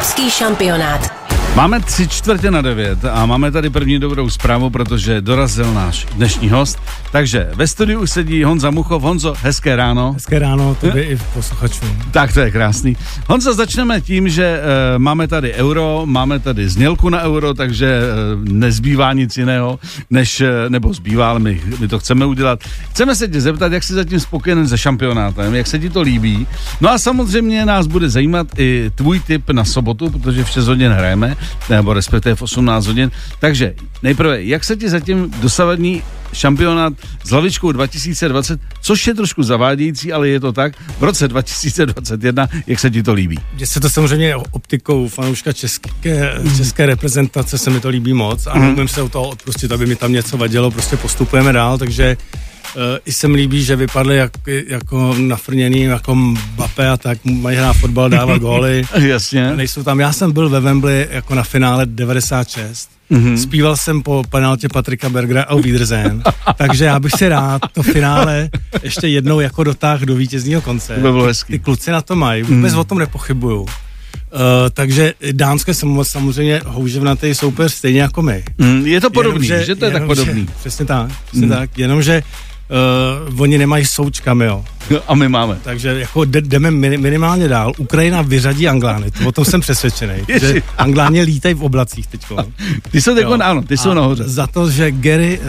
Evropský šampionát. Máme tři čtvrtě na devět a máme tady první dobrou zprávu, protože dorazil náš dnešní host. Takže ve studiu sedí Honza Muchov. Honzo, hezké ráno. Hezké ráno, by i posluchačům. Tak to je krásný. Honzo, začneme tím, že uh, máme tady euro, máme tady znělku na euro, takže uh, nezbývá nic jiného, než, uh, nebo zbývá, ale my, my to chceme udělat. Chceme se tě zeptat, jak jsi zatím spokojený se šampionátem, jak se ti to líbí. No a samozřejmě nás bude zajímat i tvůj tip na sobotu, protože v 6 hodin hrajeme nebo respektive v 18 hodin. Takže nejprve, jak se ti zatím dosavadní šampionát s hlavičkou 2020, což je trošku zavádějící, ale je to tak, v roce 2021, jak se ti to líbí? Mně se to samozřejmě optikou fanouška české, české reprezentace se mi to líbí moc a mm. se u toho odpustit, aby mi tam něco vadilo, prostě postupujeme dál, takže I se mi líbí, že vypadly jak, jako nafrněný, jako Mbappé a tak, mají hrát fotbal, dávat góly. Jasně. Nejsou tam, já jsem byl ve Wembley jako na finále 96. Mm-hmm. Zpíval jsem po penaltě Patrika Bergera a Wiedersehen, takže já bych si rád to finále ještě jednou jako dotáhl do vítězního konce. To by bylo hezký. Ty kluci na to mají, vůbec mm. o tom nepochybuju. Uh, takže dánské samozřejmě houževnatý soupeř stejně jako my. Mm, je to podobný, jenom, že, že to je tak podobný. Že, přesně tak, přesně mm. tak, jenomže uh, oni nemají součkami, jo. A my máme. Takže jako jdeme minimálně dál. Ukrajina vyřadí Anglány, to, o tom jsem přesvědčený. že Angláni lítají v oblacích teď. Ty jsou teď, ano, ty jsou nahoře. Za to, že Gary uh,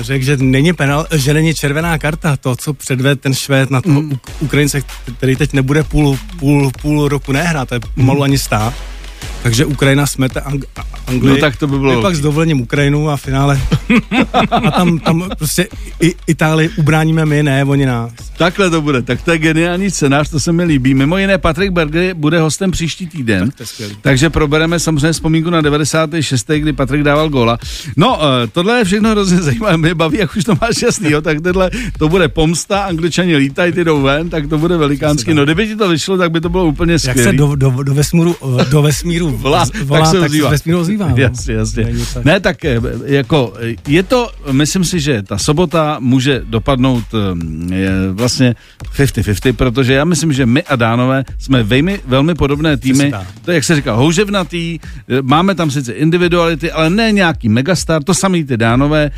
řekl, že není penal, že není červená karta, to, co předved ten Švéd na toho mm. Ukrajince, který teď nebude půl, půl, půl roku nehrát, to je pomalu mm. ani stát takže Ukrajina smete Ang- Anglii. No tak to by bylo. pak s dovolením Ukrajinu a finále. a tam, tam prostě i, Itálii ubráníme my, ne, oni nás. Takhle to bude, tak to je geniální scénář, to se mi líbí. Mimo jiné, Patrik Berger bude hostem příští týden, tak takže probereme samozřejmě vzpomínku na 96. kdy Patrik dával gola. No, uh, tohle je všechno hrozně zajímavé, mě baví, jak už to máš jasný, jo, tak tohle, to bude pomsta, angličani lítají, ty jdou ven, tak to bude velikánský. No, kdyby ti to vyšlo, tak by to bylo úplně skvělé. Jak se do, do, do, vesmíru, do vesmíru volá, volá tak se. Tak se ozývá. No. Jasně, jasně. Ne, tak eh, jako je to, myslím si, že ta sobota může dopadnout eh, je vlastně 50-50, protože já myslím, že my a Dánové jsme velmi, velmi podobné týmy. To je, jak se říká, houževnatý, eh, máme tam sice individuality, ale ne nějaký megastar, to samý ty Dánové.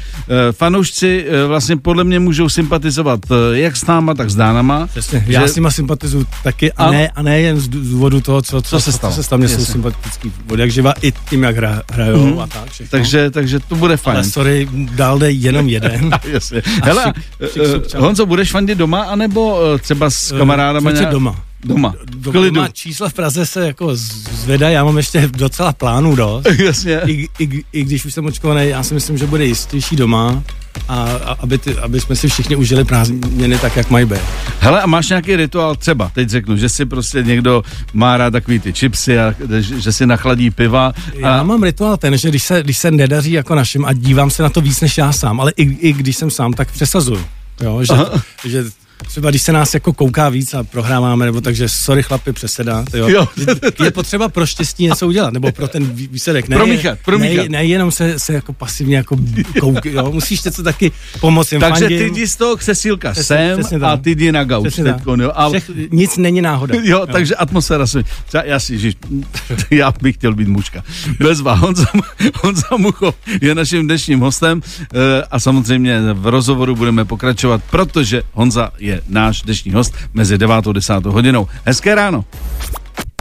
Fanoušci vlastně podle mě můžou sympatizovat jak s náma, tak s Dánama. Přesně, já s nima sympatizuju taky a, a ne, a ne jen z důvodu toho, co, co, co se stalo. Co se stalo, mě jsou sympatický od jak živa i tím, jak hra, hrajou mm. a tak všechno. Takže, takže to bude fajn. Ale sorry, dál jde jenom jeden. Jasně. Hele, šik, šik, uh, Honzo, budeš fandit doma, anebo uh, třeba s kamarádama? Uh, nějak... doma. Doma. Do, doma čísla v Praze se jako zvedají, já mám ještě docela plánů dost. Jasně. I, i, I když už jsem očkovaný, já si myslím, že bude jistější doma a, a aby, ty, aby jsme si všichni užili prázdniny tak, jak mají být. Hele, a máš nějaký rituál třeba, teď řeknu, že si prostě někdo má rád takový ty chipsy a že, že si nachladí piva. A... Já mám rituál ten, že když se, když se nedaří jako našim a dívám se na to víc než já sám, ale i, i když jsem sám, tak přesazuju. Jo, že, že třeba když se nás jako kouká víc a prohráváme, nebo takže sorry chlapi, přeseda, jo. jo. je potřeba pro štěstí něco udělat, nebo pro ten výsledek. Ne, promíchat, promíchat. Ne, ne jenom se, se jako pasivně jako kouk, jo. musíš něco taky pomoct Takže fandím. ty jdi z toho křesílka sem a ty jdi na gauč. jo. A... Všech, nic není náhoda. Jo, jo. takže atmosféra se... Já si, že, já bych chtěl být mučka. Bezva, Honza, Honza Mucho je naším dnešním hostem eh, a samozřejmě v rozhovoru budeme pokračovat, protože Honza je je náš dnešní host mezi 9. a 10. hodinou. Hezké ráno.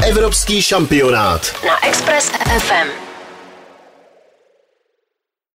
Evropský šampionát na Express FM.